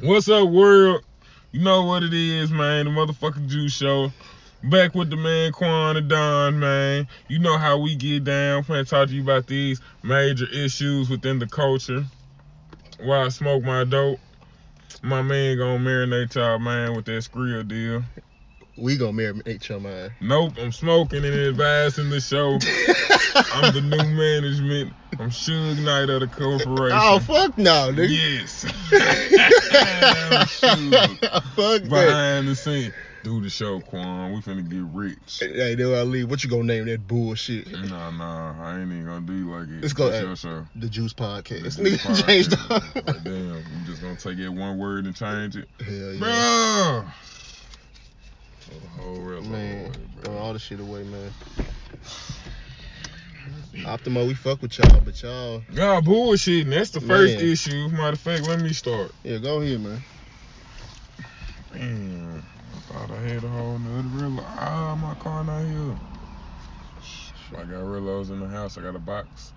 What's up, world? You know what it is, man. The motherfucking Juice Show. Back with the man Quan and Don, man. You know how we get down. Plan to talk to you about these major issues within the culture. While I smoke my dope, my man gonna marinate y'all, man, with that Skrill deal. We gonna marinate your mind. Nope, I'm smoking and advising the show. I'm the new management. I'm Suge Knight of the corporation. Oh fuck no, nigga. Yes. I'm fuck that. Behind the scene. Do the show, Quan. We finna get rich. Hey, then I leave. What you gonna name that bullshit? Nah, nah, I ain't even gonna do like it. It's hey. your show. The Juice Podcast. It's Nigga your changed podcast. the Like, damn, you just gonna take that one word and change it? Hell yeah. Bro! The Man, away, throw all the shit away, man. Optimo, we fuck with y'all, but y'all, Y'all bullshitting. That's the first Man. issue. Matter of fact, let me start. yeah, go ahead, man. Man, I thought I had a whole nother Rillo. Ah, my car not here. I got Rillos in the house. I got a box.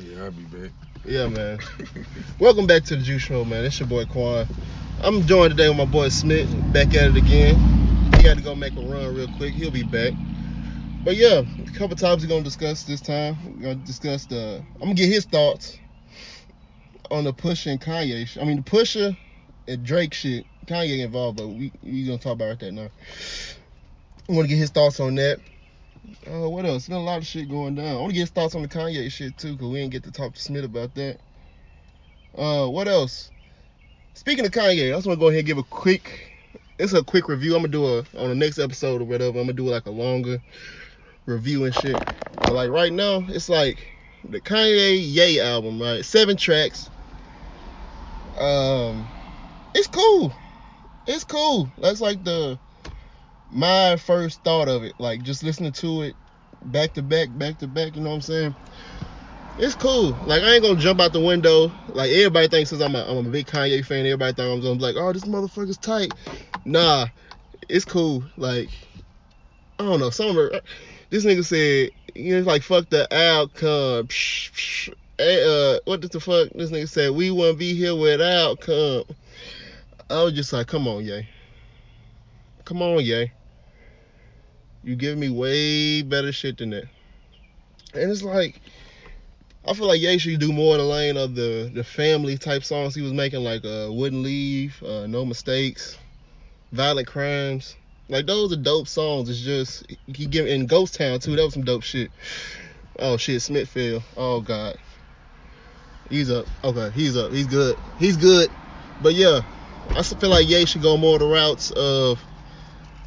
Yeah, I'll be back. Yeah, man. Welcome back to the Juice Show, man. It's your boy Quan. I'm joined today with my boy Smith, back at it again. He had to go make a run real quick. He'll be back. But yeah, a couple topics we're gonna discuss this time. We're gonna discuss the. I'm gonna get his thoughts on the Pusha and Kanye. Sh- I mean, the Pusha and Drake shit. Kanye involved, but we we gonna talk about that now. I want to get his thoughts on that. Uh, what else? Been a lot of shit going down. I want to get his thoughts on the Kanye shit too, cause we didn't get to talk to Smith about that. Uh, what else? Speaking of Kanye, I just want to go ahead and give a quick. It's a quick review. I'm gonna do a on the next episode or whatever. I'm gonna do like a longer review and shit. But like right now, it's like the Kanye Ye album, right? Seven tracks. Um, it's cool. It's cool. That's like the my first thought of it. Like just listening to it back to back, back to back. You know what I'm saying? It's cool. Like I ain't gonna jump out the window. Like everybody thinks since I'm a, I'm a big Kanye fan, everybody thinks I'm gonna be like, oh, this motherfucker's tight. Nah, it's cool. Like I don't know. Some of this nigga said, you know, like fuck the outcome. Psh, psh. Eh, uh, what the fuck? This nigga said we wouldn't be here without come. I was just like, come on, yay. Come on, yay. You give me way better shit than that. And it's like, I feel like Ye should do more in the lane of the the family type songs he was making, like uh, "Wouldn't Leave," uh, "No Mistakes," "Violent Crimes." Like those are dope songs. It's just he give in Ghost Town too. That was some dope shit. Oh shit, Smithfield. Oh god, he's up. Okay, he's up. He's good. He's good. But yeah, I feel like Ye should go more the routes of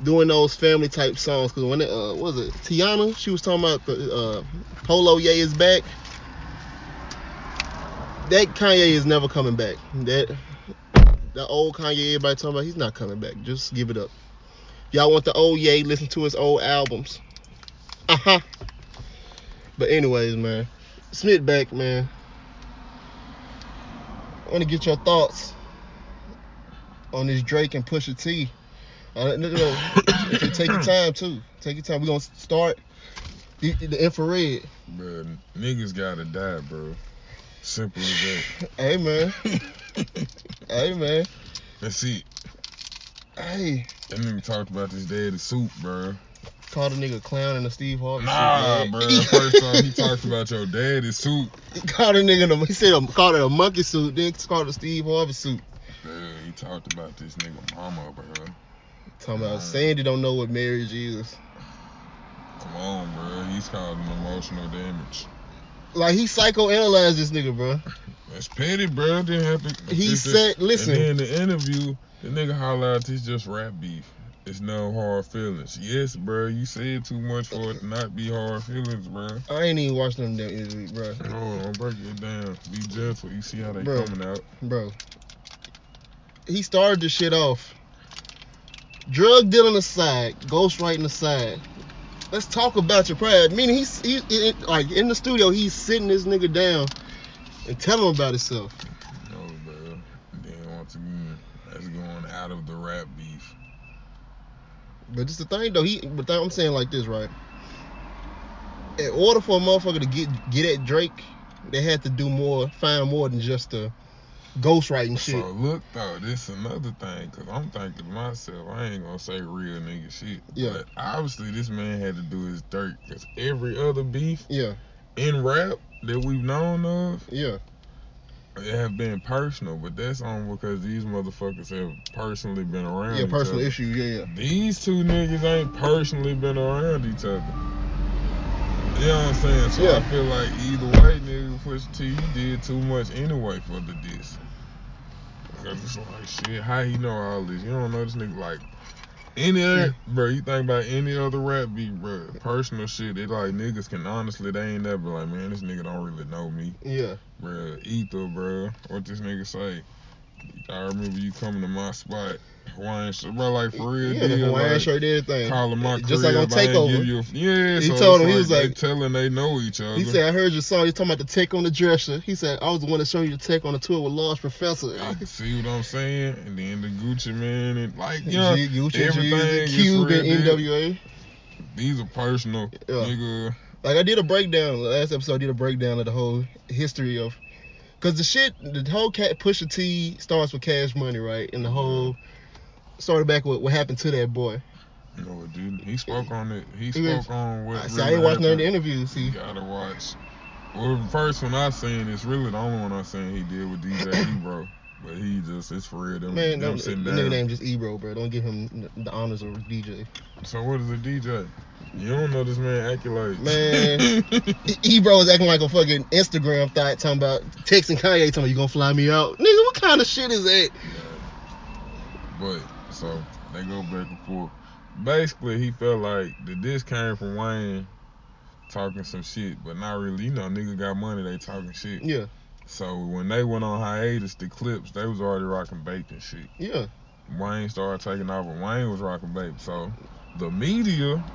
doing those family type songs. Cause when it, uh, was it Tiana? She was talking about the uh, Polo Ye is back that Kanye is never coming back. That that old Kanye everybody talking about, he's not coming back. Just give it up. Y'all want the old Ye, listen to his old albums. Uh-huh. But anyways, man. Smith back, man. I want to get your thoughts on this Drake and Pusha T. Uh, no, no, no. take your time too. Take your time. We're gonna start the, the infrared. Bro, niggas gotta die, bro. Simple as that. Hey man. hey man. Let's it. Hey. That nigga talked about this daddy soup, bro. Called a nigga clown in a Steve Harvey Nah, suit, bro. First time he talked about your daddy suit. He called a nigga, he said, called it a monkey suit, then called it a Steve Harvey suit. Man, he talked about this nigga mama, bro. Talking about. Sandy don't know what marriage is. Come on, bro. He's causing emotional damage. Like he psychoanalyzed this nigga, bro. That's petty, bro. Didn't have to. He said, listen. And then in the interview, the nigga holla out, it's just rap beef. It's no hard feelings. Yes, bro. You said too much for it to not be hard feelings, bro. I ain't even watched them damn interview, bro. No, don't break it down. Be gentle. You see how they Bro. coming out. Bro. He started this shit off. Drug dealing aside, ghostwriting aside. Let's talk about your pride. Meaning he's he, he- like in the studio, he's sitting this nigga down and telling him about himself. No, bro. Then once again, that's going out of the rap beef. But just the thing though, he but I'm saying like this, right? In order for a motherfucker to get get at Drake, they had to do more, find more than just a ghostwriting shit. So look though, this is another thing, cause I'm thinking to myself, I ain't gonna say real nigga shit. Yeah. But obviously this man had to do his dirt, cause every other beef yeah, in rap that we've known of, yeah, it have been personal. But that's on because these motherfuckers have personally been around. yeah. Personal other. issue. Yeah, yeah. These two niggas ain't personally been around each other. You know what I'm saying? So I feel like either way, nigga, Push T, you did too much anyway for the diss. Cause it's like shit, how he know all this? You don't know this nigga like any other, bro. You think about any other rap beat, bro? Personal shit. It like niggas can honestly, they ain't never like, man, this nigga don't really know me, Yeah, bro. Ether, bro. What this nigga say? I remember you coming to my spot, Hawaiian shit, bro. Like for real, yeah. Deal, Hawaiian like, shirt, everything. calling my Just like on Takeover. give you a, yeah, He so told him, he was like- telling they know each other. He said, I heard your song. You talking about the take on the dresser. He said, I was the one that showed you the take on the tour with Large Professor. I can see what I'm saying? And then the Gucci Mane and like you know, G, Gucci, everything is Cube, and. NWA. these are personal, Yeah. nigga. Like I did a breakdown last episode. I did a breakdown of the whole history of, cause the shit, the whole cat Pusha T starts with Cash Money, right? And the whole started back with what happened to that boy. No, it didn't. He spoke on it. He spoke was- on what I, really see, I ain't watched none of the interviews. See, You gotta watch. Well, the first one I seen is really the only one I seen he did with DJ Ebro. But he just, it's for real. Them, man, them sitting down. nigga name just Ebro, bro. Don't give him the honors of DJ. So what is a DJ? You don't know this man acting like Man. Ebro is acting like a fucking Instagram thought, talking about texting Kanye, talking about you gonna fly me out, nigga. What kind of shit is that? But so they go back and forth. Basically, he felt like the diss came from Wayne talking some shit, but not really. You know, nigga got money, they talking shit. Yeah, So when they went on hiatus, the Clipse they was already rocking bacon shit. yeah, Wayne started taking over. Wayne was rocking bacon. So the media,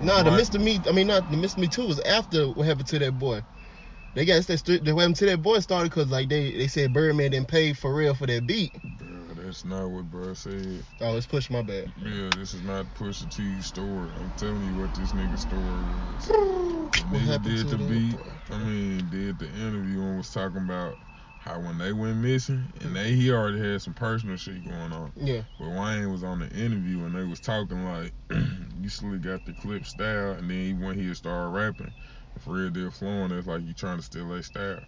Nah, the Right. Mr. Me, I mean, not the Mr. Me Too was after what happened to that boy. They got that st- the what happened to that boy started because like they they said Birdman didn't pay for real for that beat. That's not what bro said. Oh, it's push my bad. Yeah, this is not Pusha T's story. I'm telling you what this nigga story was. The nigga did to the beat. I mean, did the interview and was talking about how when they went missing, and they he already had some personal shit going on. Yeah, But Wayne was on the interview and they was talking like, you still got the Clipse style, and then when he started rapping, if real deal flowing, it's like you trying to steal their style.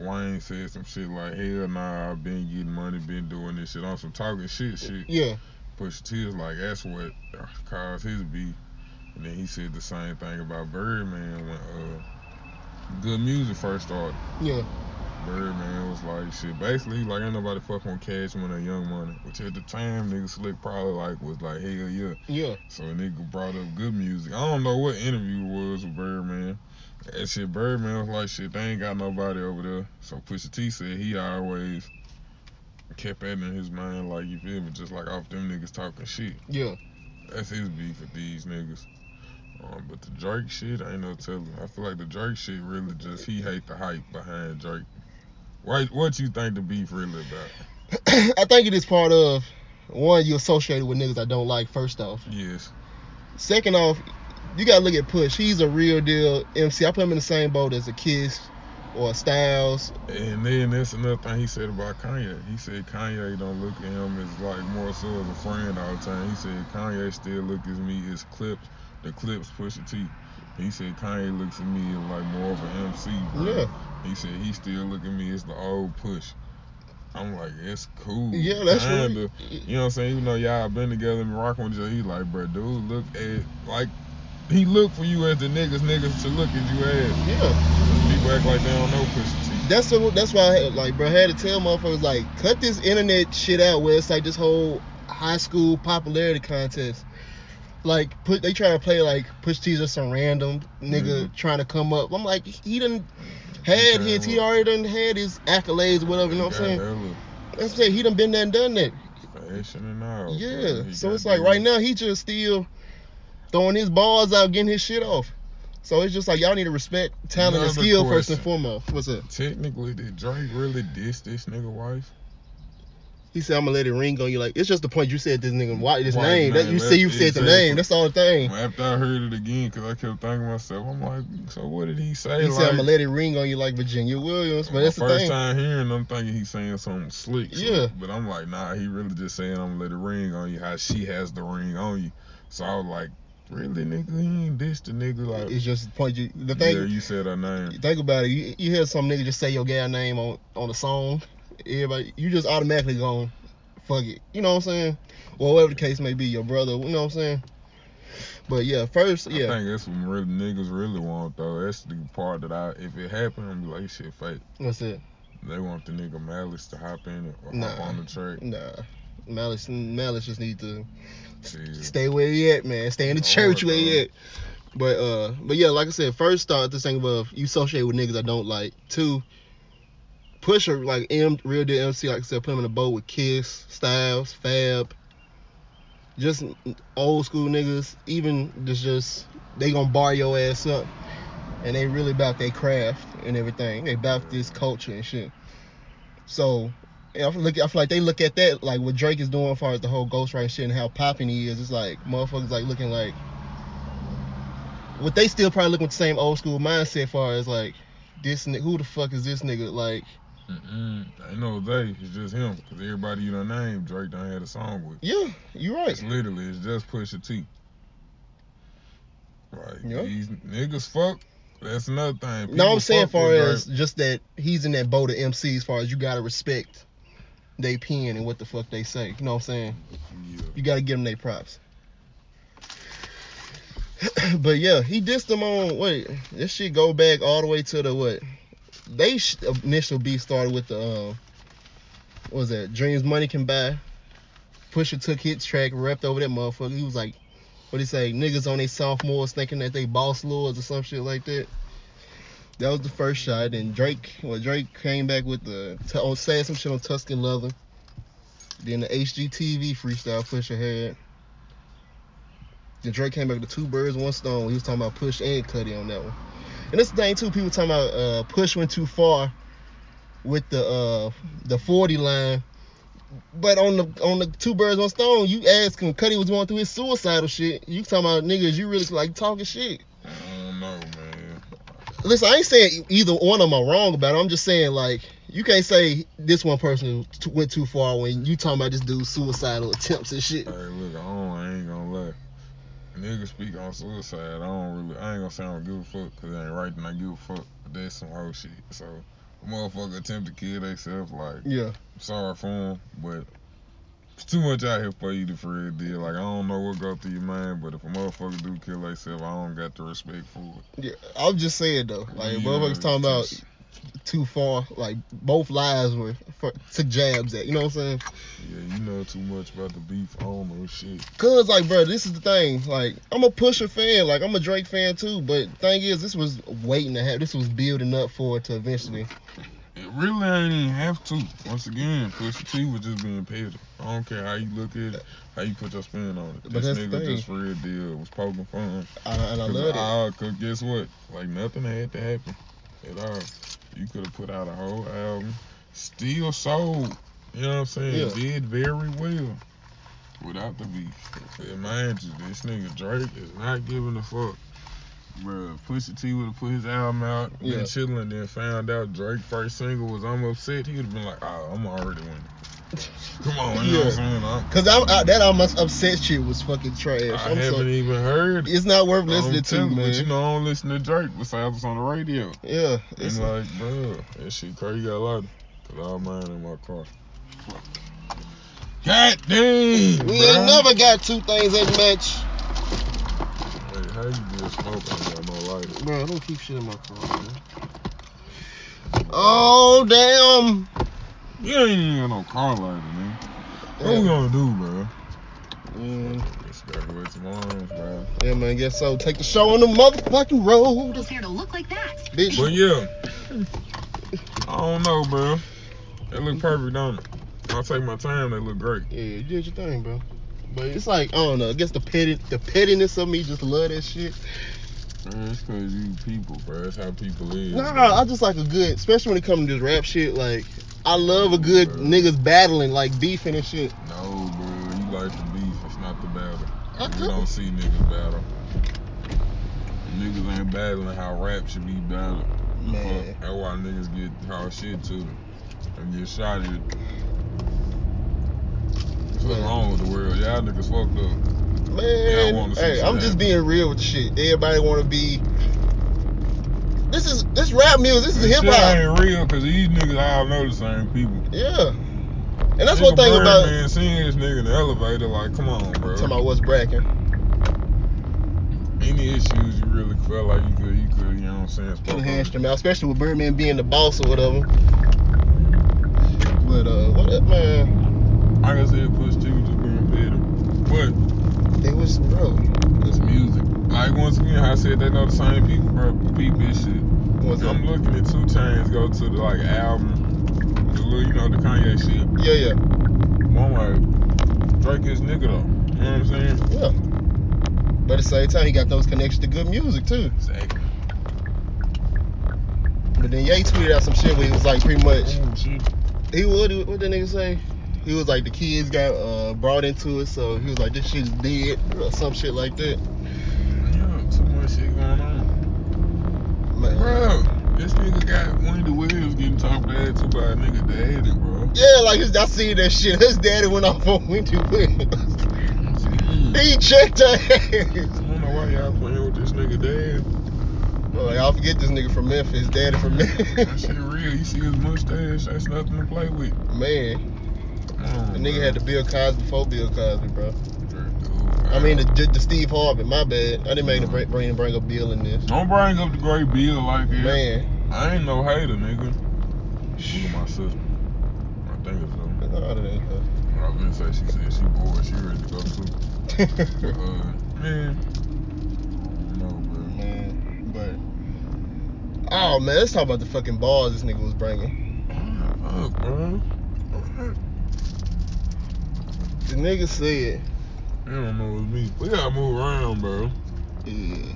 Wayne said some shit like, hell nah, I've been getting money, been doing this shit on some talking shit shit. yeah, Pusha T was like, that's what caused his beef. And then he said the same thing about Birdman when uh, Good Music first started. yeah, Birdman was like, shit, basically, like, ain't nobody fuck on Cash Money or Young Money. Which at the time, nigga Slick probably like, was like, hell yeah. yeah. So a nigga brought up Good Music. I don't know what interview it was with Birdman. That shit, Birdman was like, shit, they ain't got nobody over there. So Pusha T said he always kept that in his mind, like, you feel me, just like off them niggas talking shit. Yeah, That's his beef with these niggas. Um, but the Drake shit, I ain't no telling. I feel like the Drake shit really just he hate the hype behind Drake. Why, what you think the beef really about? I think it is part of one you associated with niggas I don't like. First off, Yes. second off, you gotta look at Push. He's a real deal MC. I put him in the same boat as a Kiss or a Styles. And then that's another thing he said about Kanye. He said Kanye don't look at him as like more so as a friend all the time. He said Kanye still look at me as Clipse, the Clipse Pusha T. He said Kanye looks at me as like more of an MC. Bro. Yeah. He said he still look at me as the old Push. I'm like, it's cool. Yeah, that's Kinda. right. You know what I'm saying? Even though y'all been together and rocking with each other, he like, bro, dude, look at like he look for you as the niggas niggas to look at you as. Yeah. People act like they don't know Pusha T. That's what, that's why I had, like bro I had to tell motherfuckers like cut this internet shit out where it's like this whole high school popularity contest. Like put they try to play like push just some random nigga Mhm. trying to come up. I'm like he done had his he already done had his accolades or whatever. You know what I'm saying? That's what I'm saying. He done been there and done that. fashion and all. Yeah. So it's like right now he just still throwing his balls out, getting his shit off. So it's just like y'all need to respect talent and Another skill first and foremost. What's up? Technically, did Drake really diss this nigga wife? He said, "I'm gonna let it ring on you." Like it's just the point you said this nigga why this White name. That you see you said the name. That's all the thing. After I heard it again, because I kept thinking myself, I'm like, so what did he say? He like, said, "I'm gonna let it ring on you like Virginia Williams." But that's the first thing. time hearing, I'm thinking he's saying something slick. slick. Yeah. But I'm like, nah, he really just saying I'm gonna let it ring on you. How she has the ring on you. So I was like, really, nigga, he ain't this the nigga. Like, It's just point. You the thing. yeah, you said her name. Think about it. You, you hear some nigga just say your gal name on on a song. Everybody, you just automatically going, fuck it. You know what I'm saying? Or whatever the case may be, your brother. You know what I'm saying? But yeah, first, yeah. I think that's what really niggas really want though. That's the part that I, if it happened, I'm be like, shit fake. that's it. They want the nigga Malice to hop in it or Nah. hop on the track. Nah, Malice, Malice just need to Stay where you at, man. Stay in the church where you at. But uh, but yeah, like I said, first start this thing about you associate with niggas I don't like. Two, Pusha like M real deal MC like I said, put him in a boat with Kiss, Styles, Fab, just old school niggas. Even just just they gonna bar your ass up, and they really about their craft and everything. They about this culture and shit. So. Yeah, I look, I feel like they look at that like what Drake is doing as far as the whole ghostwriting shit and how popping he is. It's like motherfuckers like looking like what they still probably looking with the same old school mindset far as like this ni- who the fuck is this nigga like Mm-mm. Ain't no they. It's just him. Cause everybody you done named Drake done had a song with. yeah you It's right literally it's just Pusha T. Like Yeah. these niggas fuck. That's another thing. no i'm saying far as Drake. just that he's in that boat of mcs as far as you gotta respect they pen and what the fuck they say. You know what i'm saying? Yeah. you gotta give them their props. But yeah he dissed them on wait this shit go back all the way to the what? They sh- initial beef started with the um what was that? Dreams money can buy. Pusha took his track repped over that motherfucker. He was like what he say? Niggas on their sophomores thinking that they boss lords or some shit like that that was the first shot and drake well drake came back with the on saying some shit on tuscan leather then the hgtv freestyle pusha had then Drake came back with two birds, one stone. He was talking about Push and Cudi on that one. And this thing too, people talking about uh, Push went too far with the uh, the 40 line. But on the on the two birds, one stone, you ask him Cudi was going through his suicidal shit. You talking about niggas, you really like talking shit. I don't know, man. Listen, I ain't saying either one of them are wrong about it. I'm just saying like you can't say this one person t- went too far when you talking about this dude's suicidal attempts and shit. Hey, look, I don't. I ain't gonna lie. Niggas speak on suicide. I don't really. I ain't gonna say I don't give a fuck because it ain't right and I give a fuck. But that's some whole shit. So, a motherfucker attempt to kill themselves. Like, Yeah. sorry for them, but it's too much out here for you to for real deal. Like, I don't know what go through your mind, but if a motherfucker do kill themselves, I don't got the respect for it. Yeah, I'm just saying though, like Yeah, motherfuckers talking about too far. Like both lives were for, took jabs at. You know what I'm saying? Yeah, you know too much about the beef. I don't know shit. Cause like, bro, this is the thing. Like, I'm a Pusha fan. Like, I'm a Drake fan too. But thing is, this was waiting to have. This was building up for it to eventually. It really ain't even have to. Once again, Pusha T was just being petty. I don't care how you look at it, how you put your spin on it. But this that's nigga just for real deal was poking fun. I, and I love it. ah, cause guess what? Like nothing had to happen at all. You could have put out a whole album, still sold. You know what I'm saying? Yeah. Did very well without the beef. And mind you, this nigga Drake is not giving a fuck. Bruh, Pusha T would have put his album out, Yeah. been chilling, then found out Drake first single was I'm upset. He would have been like, oh, I'm already winning. Come on, you know what I'm saying? Cause I, I, that almost upset shit was fucking trash. I I'm haven't so, even heard it's not worth listening to, man. But you know, I don't listen to Drake besides it's on the radio. yeah, it's And like, bro, that shit crazy. You got a lot. Cause all mine in my car. God damn, we bruh. ain't never got two things that match. Hey, how you just smoking and got no? Bro, don't keep shit in my car, man. Oh damn! You ain't even got no car lighter, man. What we gonna do, bro? Mm, Just gotta wait tomorrow, bro. yeah, man. Guess so. Take the show on the motherfucking road, Just here to look like that. bitch. But yeah, I don't know, bro. They look perfect, don't it? I'll take my time. They look great. Yeah, you did your thing, bro. But it's like I don't know. I guess the petty, the pettiness of me just love that shit. Man, it's cause you people, bro. That's how people is. bro. Nah, I just like a good, especially when it comes to this rap shit. Like, I love a good Bruh. niggas battling, like beefing and shit. No, bro. You like the beef. It's not the battle. I we don't see niggas battle. Niggas ain't battling how rap should be battled. Man. fuck? That's why niggas get hard shit to and get shot at. What's wrong with the world? Y'all niggas fucked up. Man, hey, I'm just being real with the shit. Everybody want to be. This is this rap music. This is hip hop. ain't real because these niggas all know the same people. Yeah, and that's Nigga one thing about Man, seeing this nigga in the elevator, like, come on, bro. talking about what's bracking. Any issues you really felt like you could, you could, you know what I'm saying? spoke Could on hash it. them out, especially with Birdman being the boss or whatever. But uh, what up, man? Like I said, Push T was just being petty. But It was bro. it's music. Like once again, I said they know the same people, bro. Peep this shit. What's? I'm looking at 2 Chainz go to the like album, the little, you know, the Kanye shit. Yeah, yeah, I'm like, Drake is nigga though. You know what I'm saying? yeah. But at the same time, he got those connections to good music too. Exactly. But then Ye tweeted out some shit where he was like pretty much Oh he would what that nigga say? He was like the kids got uh, brought into it, so he was like this shit is dead or some shit like that. Yeah, too much shit going on. Man. Bro, this nigga got Wendy Williams getting talked bad to by a nigga daddy, bro. Yeah, like his, I seen that shit. His daddy went off on Wendy Williams. He checked her I don't know why y'all playing with this nigga dad. Well, like, I'll forget this nigga from Memphis. Daddy from Memphis. That shit real. You see his mustache, that's nothing to play with. Man, Come on, the nigga had the Bill Cosby before Bill Cosby, bro. I mean, the, the Steve Harvey. My bad. I didn't mean to No. bring, bring bring up Bill in this. Don't bring up the great bill like that. Man, I ain't no hater, nigga. Look at my sister. I think it's her. no, that ain't her. I was gonna say she said she bored, she ready to go too. Uh, man, I bro. man, but oh man, let's talk about the fucking balls this nigga was bringing. Fuck, bro. The nigga said, I don't know it's me. We gotta move around, bro. yeah,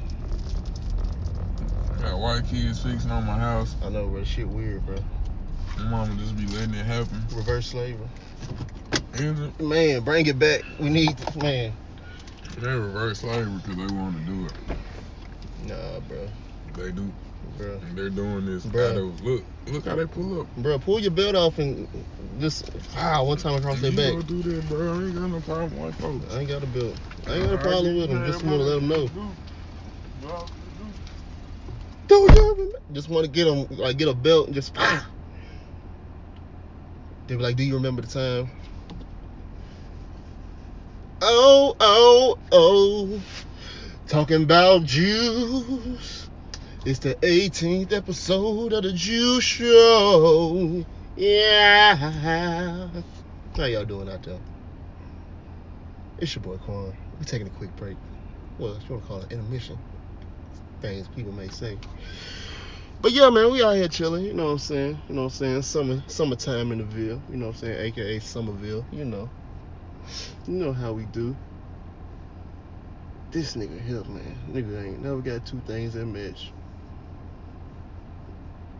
I got white kids fixing on my house. I know, bro. Shit weird, bro. My mama just be letting it happen. Reverse slavery. It? Man, bring it back. We need, man. They reverse slavery because they want to do it. Nah, bro, They do. Bro, And they're doing this Bruh. out of look. Look how they pull up. bro. Pull your belt off and just wow, one time across their back. do that, bro. I ain't got no problem with folks. I ain't got a belt. I ain't got a problem with them. Just want to let them know. Do remember? Just want to get them, like, get a belt and just. Ah. They be like, "Do you remember the time?" Oh, oh, oh, talking about Jews. It's the 18th episode of the Juice Show. Yeah. How y'all doing out there? It's your boy Quan. We're taking a quick break. Well, if you want to call it intermission. Things people may say. But yeah, man, we out here chilling. You know what I'm saying? You know what I'm saying? Summer, summertime in the Ville. You know what I'm saying? AKA Somerville. You know. You know how we do. This nigga here, man. Nigga ain't never got two things that match.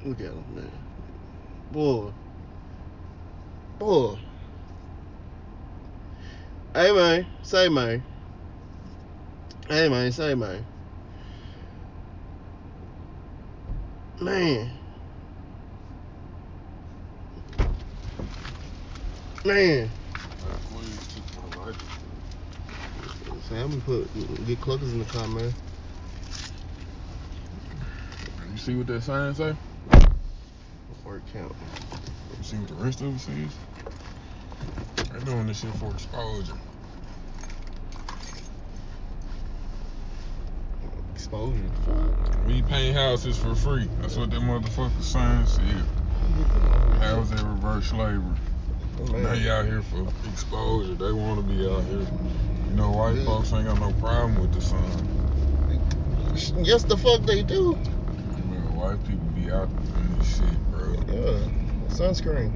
Look at him, man. Boy. Boy. Hey, man. Say, man. Hey, man. Say, man. Man. Man. Say, I'm gonna put get cluckers in the car, man. You see what that sign say? Word count. You see what the rest of it says? They're doing this shit for exposure. Exposure. We paint houses for free. That's what that motherfucker sign said. How is that reverse slavery? Now you out here for exposure. They want to be out here. You know, white Yeah. folks ain't got no problem with the sun. Yes, the fuck they do. Man, white people be out this shit, bro. Yeah. Sunscreen.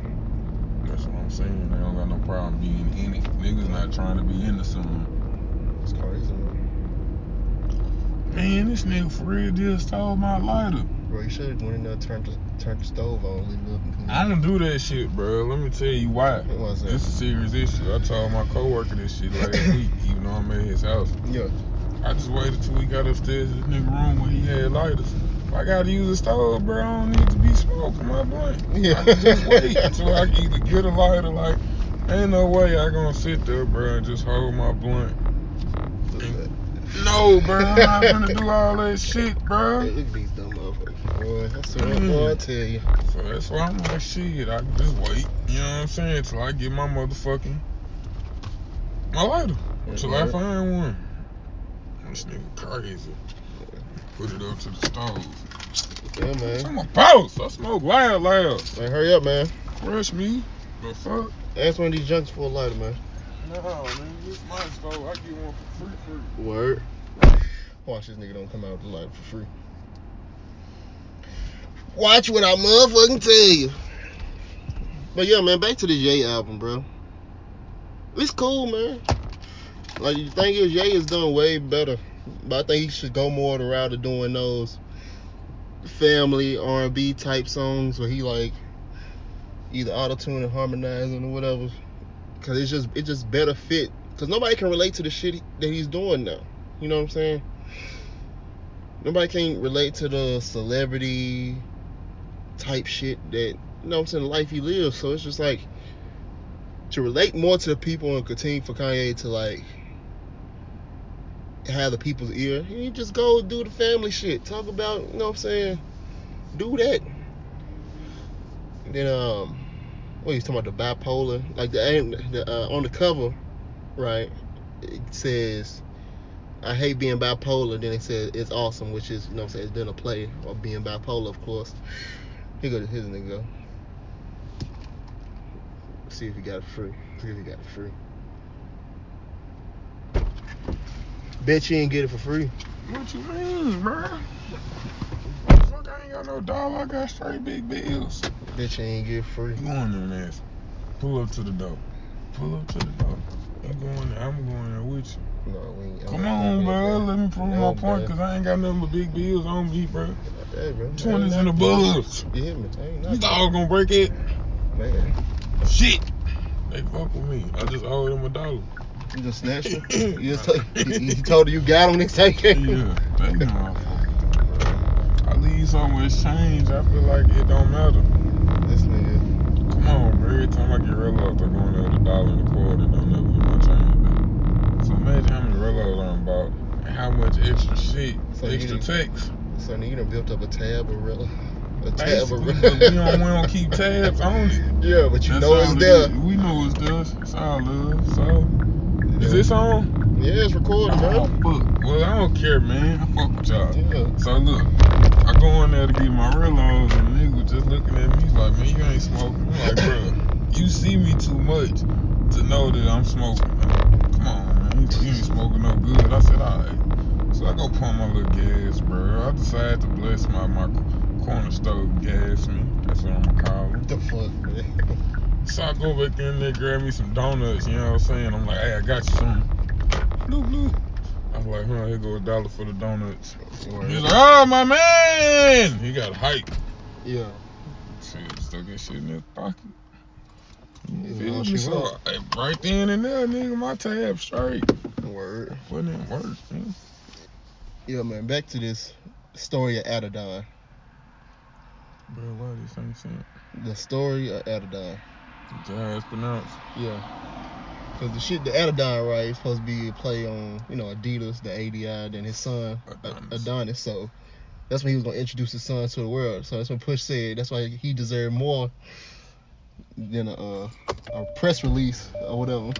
That's what I'm saying. They don't got no problem being in it. Niggas not trying to be in the sun. It's crazy, man. Man, this nigga for real just stole my lighter. Bro, you should have went in there and turned the, turned the stove on. lit it up, and I don't do that shit, bro. Let me tell you why. What was that? This is a serious issue. I told my coworker this shit last week, even though I'm at his house. Yeah. I just waited till we got upstairs in this nigga room where he had lighters. If I gotta use a stove, bro, I don't need to be smoking my blunt. Yeah. I just wait until I can either get a lighter. Like, ain't no way I gonna sit there, bro, and just hold my blunt. No, bro, I'm not gonna do all that shit, bro. look at these dumb motherfuckers. Boy, that's what Mm. boy, I tell you. So that's why I'm like, shit, I can just wait. You know what I'm saying? Till I get my motherfucking my lighter. Till I find one. This nigga crazy. Put it up to the stove. Yeah, man. I'm a boss. I smoke loud, loud. Man, hurry up, man. Rush me. The fuck? Ask one of these junks for a lighter, man. No, man. This my stove. I get one for free, free. Word. Watch this nigga don't come out with the lighter for free. Watch what I motherfucking tell you. But yeah, man, back to the Ye album, bro. It's cool, man. Like the thing is, Ye is doing way better, but I think he should go more the route of doing those family R&B type songs where he like either auto tune or harmonizing or whatever. Cause it's just it just better fit. Cause nobody can relate to the shit that he's doing now. You know what I'm saying? Nobody can relate to the celebrity type shit that you know what I'm saying the life he lives. So it's just like to relate more to the people and continue for Kanye to like have the people's ear. He just go do the family shit. Talk about you know what I'm saying. Do that. Then um, what he's talking about the bipolar, like the the uh, on the cover, right? It says. I hate being bipolar. Then it says it's awesome, which is you know what I'm saying. It's been a play of being bipolar, of course. Here go his nigga. See if he got it free. See if he got it free. Bet you ain't get it for free. What you mean, bro? Fuck, I ain't got no dollar. I got straight big bills. Bet you ain't get it free. Going there, man? Pull up to the door. Pull up to the door. You going there? I'm going there with you. No, we ain't. Come on, bro. Let me prove No, my point, bro. cause I ain't got nothing but big bills on me, bro. Hey, bro. Twenties in the buzz. You hear me? You nothing. dog gonna break it? Man, Shit. They fuck with me. I just owe them a dollar. You just snatched him. You just told, you, you told her you got him. Next time. Yeah, they know I fuck with them, bro. I leave so much change. I feel like it don't matter. This nigga. Come on, bro. Every time I get reloads, I go in there with a dollar and a quarter. Don't never get my change back. So imagine how many reloads I'm about and how much extra shit, So extra text. So you done built up a tab of real. a tab of but we don't, keep tabs on it. Yeah, but you That's know it's it We know it's there. It's all love. So, is this on? Yeah, it's recording, Oh, bro. fuck. Well, I don't care, man. I fuck with y'all. Yeah. So look, I go in there to get my reloads, and the nigga was just looking at me like, man, you ain't smoking. I'm like, bro, you see me too much to know that I'm smoking. Like, Come on, man, you ain't smoking no good. I said, all right. So I go pump my little gas, bro. I decided to bless my my corner stove gas man. That's what I'm gonna call him. The fuck, man. So I go back in there, grab me some donuts, you know what I'm saying? I'm like, hey, I got you some. Bloop, bloop. I'm like, huh, here go a dollar for the donuts. He's like, oh, my man! He got hype. Yeah. Shit, stuck that shit in his pocket. Yeah, feel all me? she So, hey, right then and there, nigga, my tab straight. Word. Putting in work, man. Yeah, man. Back to this story of Adidon. Bro, why this ain't saying? The story of Adidon. It's how it's pronounced. Yeah. Cause the shit, the Adidon, right, is supposed to be a play on, you know, Adidas, the ADI, then his son, Adonis. Adonis. So that's when he was gonna introduce his son to the world. So that's when Push said that's why he deserved more than a, uh, a press release or whatever.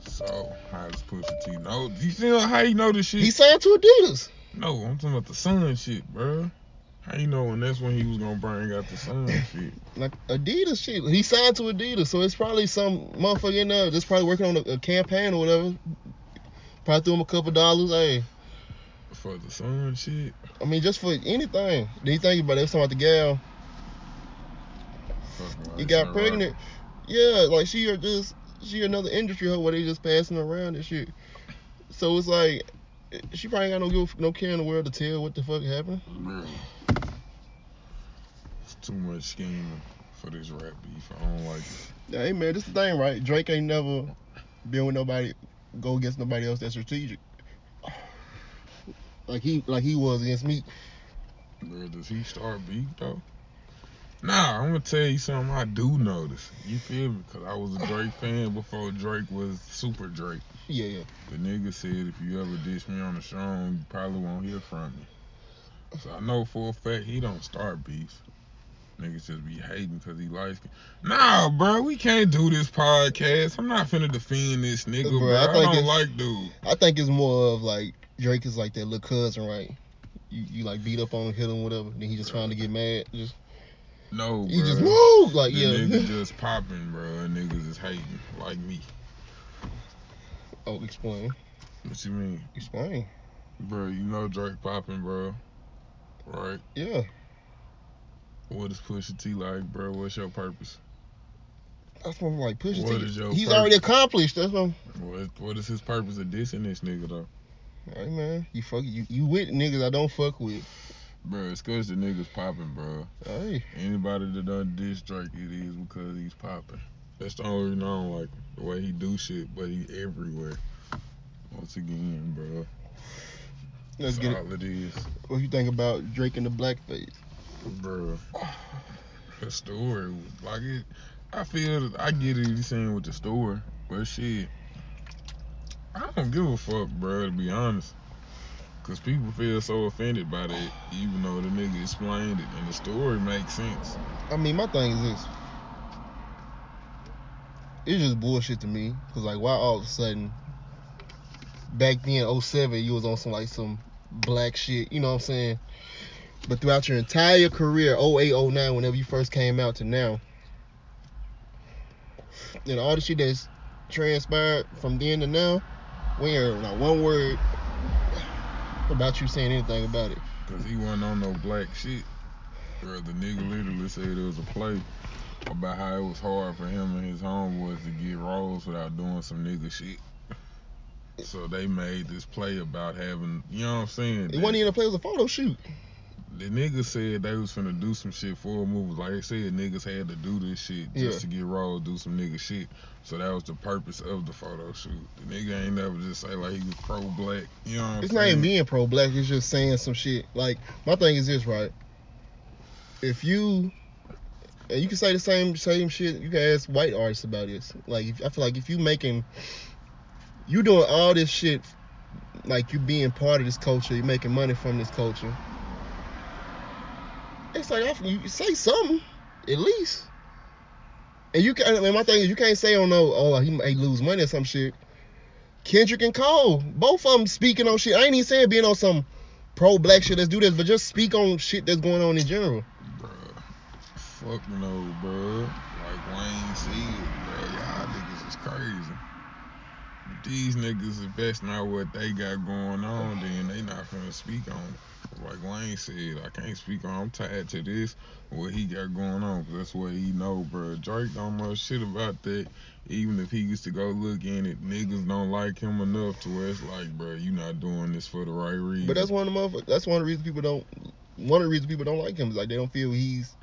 So, how does Pusha T know? You see how you know this shit? He signed to Adidas. No, I'm talking about the sun shit, bro. How you know when that's when he was gonna bring out the sun shit? Like Adidas shit. He signed to Adidas, so it's probably some motherfucker in there that's probably working on a, a campaign or whatever. Probably threw him a couple dollars. Hey, For the sun shit? I mean, just for anything. Then you think about it, they was talking about the gal. Fucking He got pregnant. Roberts. Yeah, like she are just she another industry hoe where they just passing around and shit. So it's like she probably ain't got no no care in the world to tell what the fuck happened. Bro. It's too much scheming for this rap beef. I don't like it. Hey man, this the thing, right? Drake ain't never been with nobody, go against nobody else that's strategic. Like he, like he was against me. Bro, does he start beef though? Nah, I'm gonna tell you something I do notice. You feel me? Cause I was a Drake fan before Drake was Super Drake. Yeah, yeah. The nigga said if you ever dish me on the show, you probably won't hear from me. So I know for a fact he don't start beefs. Niggas just be hating because he likes. Nah, bro, we can't do this podcast. I'm not finna defend this nigga, Bruh, bro. I I, think don't like dude. I think it's more of like Drake is like that little cousin, right? You, you like beat up on him, hit him, whatever. Then he just trying to get mad. Just No, he bro. just move like the yeah. nigga just popping, bro. Niggas is hating like me. oh, explain, What you mean, explain. bro? You know Drake popping, bro. Right? Yeah, What is Pusha T like, bro? What's your purpose? that's what I'm like push What T. is your He's purpose? already accomplished. That's what. I'm, What What is his purpose of dissing this nigga though? hey man, you fuck you, you with niggas I don't fuck with. Bro, it's cause the niggas popping, bro. Hey, Anybody that done diss Drake, it is because he's popping. That's the only reason I don't like him. The way he do shit, but he everywhere. Once again, bro. let's That's get it. it is. What you think about Drake and the blackface? Bro. The story, like it, I feel, that I get it, he's saying with the story, but shit, I don't give a fuck, bro, to be honest. Cause people feel so offended by that, even though the nigga explained it and the story makes sense. I mean, my thing is this. It's just bullshit to me. Cause like, why all of a sudden, back then, 07, you was on some like some black shit. You know what I'm saying? But throughout your entire career, 08, 09, whenever you first came out to now, and all the shit that's transpired from then to now, we ain't heard not one word about you saying anything about it. Cause he wasn't on no black shit. Bro, the nigga literally said it was a play about how it was hard for him and his homeboys to get roles without doing some nigga shit. So they made this play about having, you know what I'm saying? It wasn't even a play, it was a photo shoot. The niggas said they was finna do some shit for a movie. Like they said, niggas had to do this shit just Yeah. to get roles, do some nigga shit. So that was the purpose of the photo shoot. The nigga ain't never just say like he was pro black. You know what I'm It's not saying? even being pro black, it's just saying some shit. Like, my thing is this, right? If you and you can say the same same shit, you can ask white artists about this. Like if, I feel like if you making you doing all this shit like you being part of this culture, you're making money from this culture. It's like I- you say something, at least. And you can. Mean, my thing is, you can't say, on no, oh he may lose money or some shit." Kendrick and Cole, both of them speaking on shit. I ain't even saying being on some pro black shit. Let's do this, but just speak on shit that's going on in general. Bruh. Fuck no, bruh. Like Wayne said, bruh. Y'all niggas is crazy. These niggas, if that's not what they got going on, then they not gonna speak on it. Like Wayne said, I can't speak on. I'm tied to this, what he got going on. that's what he know, bruh. Drake don't know shit about that. Even if he used to go look in it, niggas don't like him enough to where it's like, bruh, you not doing this for the right reason. But that's one of the motherfuckers. That's one of the reasons people don't. One of the reasons people don't like him is like they don't feel he's.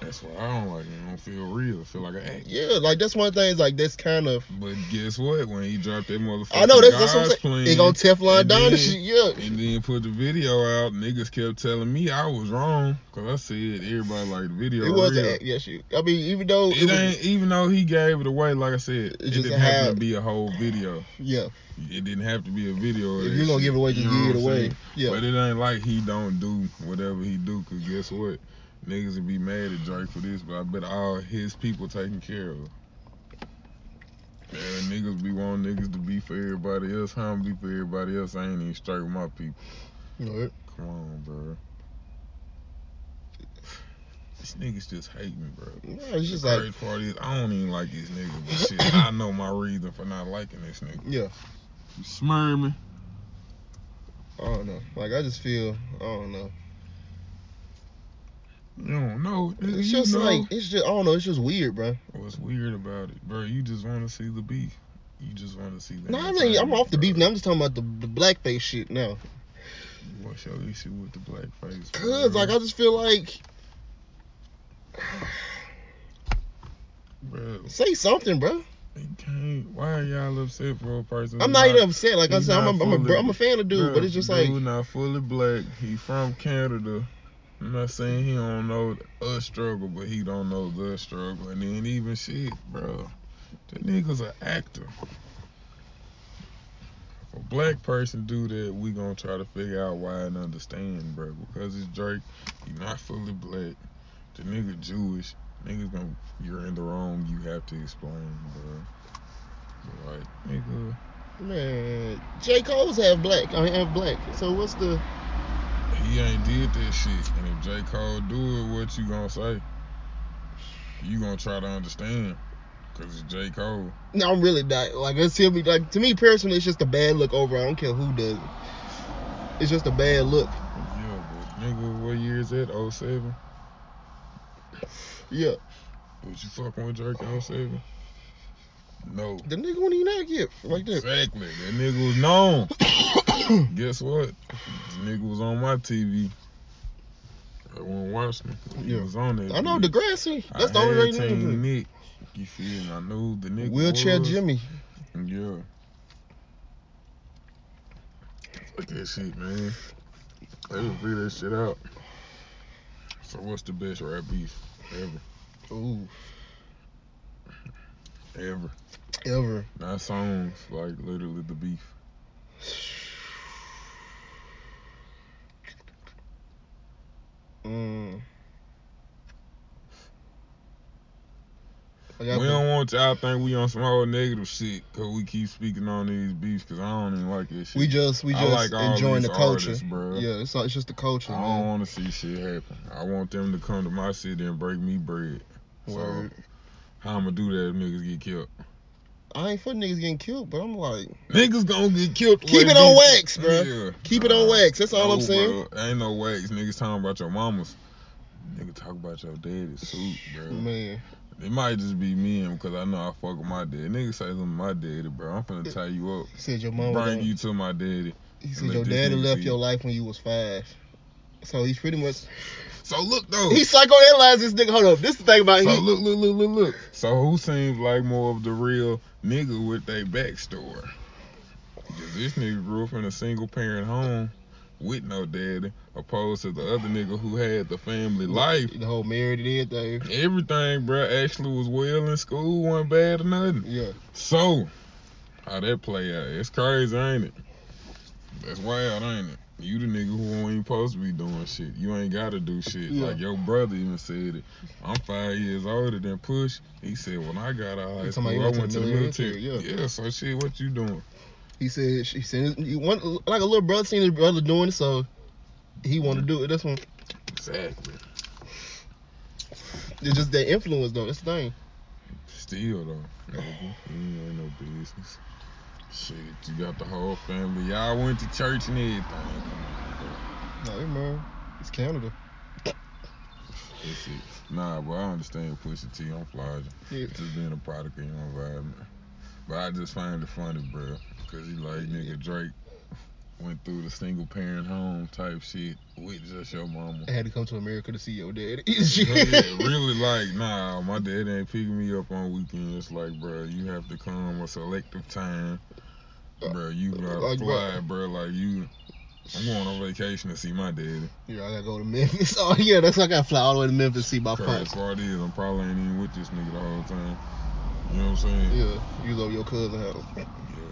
That's why I don't like. I don't feel real. I feel like an act. Yeah, like that's one thing. Like that's kind of. But guess what? When he dropped that motherfucker, I know that's, that's what I'm saying. plan, He gonna Teflon then- shit. Yeah. and then put the video out, niggas kept telling me I was wrong. Cause I said everybody like the video. It was real. an act, yeah. I mean, even though It was- ain't even though he gave it away, like I said, it, just didn't have to be a whole video. yeah. It didn't have to be a video. If that you gonna shit, give it away, just you know give it away. saying? Yeah. But it ain't like he don't do whatever he do. Cause guess what? Niggas would be mad at Drake for this, but I bet all his people taken care of. Man, niggas be wanting niggas to be for everybody else. How I'm be for everybody else? I ain't even straight with my people. Right. Come on, bro. This niggas just hating, bro. Yeah, it's just the like crazy part is I don't even like this nigga, but shit, I know my reason for not liking this nigga. yeah. You me. I don't know. Like I just feel I don't know. You don't know. It's just know. like it's just I don't know. It's just weird, bro. What's weird about it, bro? You just want to see the beef. You just want to see that. No, I mean I'm off the beef now. I'm just talking about the, the blackface shit now. What's your issue with the blackface? Cause bro? like I just feel like bro, say something, bro. Why are y'all upset for a person? I'm who not even upset. Like I said, I'm not a, I'm, a, fully- bro- I'm a fan of dude, Bruh, but it's just dude like dude not fully black. He from Canada. I'm not saying he don't know a struggle, but he don't know the struggle. And then even shit, bro. the nigga's an actor. If a black person do that, we gonna try to figure out why and understand, bro. Because it's Drake, he not fully black. The nigga Jewish. Niggas gonna, you're in the wrong. You have to explain, bro. But like, nigga. man, J Cole's half black. I mean, half black. So what's the He ain't did that shit. And if J. Cole do it, what you gonna say? You gonna try to understand. Cause it's J. Cole. No, I'm really not. Like, let's hear me. Like, to me personally, it's just a bad look overall. I don't care who does it. It's just a bad look. Yeah, but nigga, what year is that? 07? Yeah. Was you fucking with Drake in 07? No. The nigga wouldn't even like that. Exactly. That nigga was known. Guess what? Nigga was on my TV. I wasn't watching him. He Yeah. was on that. I know bitch. Degrassi. That's I the only reason. Nick. You feel me? I knew the nigga. Wheelchair was. Jimmy. Yeah. Fuck that shit, man. They just figure that shit out. So what's the best rap beef ever? Ooh, Ever. ever. Not songs, like literally the beef. Mm. We don't want y'all think we on some whole negative shit cause we keep speaking on these beats cause I don't even like this shit. we just we just like enjoying the culture. artists, bro. Yeah, it's it's just the culture, I don't want to see shit happen. I want them to come to my city and break me bread. So how I'ma do that if niggas get killed? I ain't for niggas getting killed, but I'm like, Niggas gonna get killed. Keep it on wax, bro. Yeah. keep it on wax. That's all No, I'm saying. Bro. Ain't no wax. Niggas talking about your mamas. Nigga talk about your daddy's suit, bro. Man, It might just be me and because I know I fuck with my daddy. Nigga say something my daddy, bro. I'm finna tie you up. he said your mom. Bring Don't, you to my daddy. he said your daddy left your life when you was five. So he's pretty much So look though. he psychoanalyzed this nigga. Hold up, this is the thing about so he. look, look, look, look, look. So who seems like more of the real nigga with their backstory? Cause this nigga grew up in a single parent home with no daddy, opposed to the other nigga who had the family life. The whole married and everything. Everything, bruh, actually was well in school, wasn't bad or nothing. Yeah. So, how that play out? It's crazy, ain't it? That's wild, ain't it? You the nigga who ain't supposed to be doing shit. You ain't gotta do shit. Yeah. Like your brother even said it. I'm five years older than Push. He said when I got out of high school, talking about he I went to the military. military, yeah, so shit, what you doing? He said he said he want like a little brother seen his brother doing it, so he want to do it. That's one. Exactly. It's just that influence though. That's the thing. Still though, nigga, ain't no business. Shit, you got the whole family. Y'all went to church and everything. Come on, bro. No, man, it's Canada. That's it. Nah, but I understand Pusha T on Florida. Yeah. Just being a product of your environment. But I just find it funny, bro. Because he like, nigga, Drake went through the single parent home type shit with just your mama. I had to come to America to see your daddy. yeah, really like, nah, my dad ain't picking me up on weekends. Like, bro, you have to come a selective time. Bro, you gotta Like, fly, bro. Like, you, I'm going on vacation to see my daddy. Yeah, I gotta go to Memphis. Oh yeah, that's why I gotta fly all the way to Memphis to see my pops. part is, I'm probably ain't even with this nigga the whole time. You know what I'm saying? Yeah, you over your cousin house. Yeah.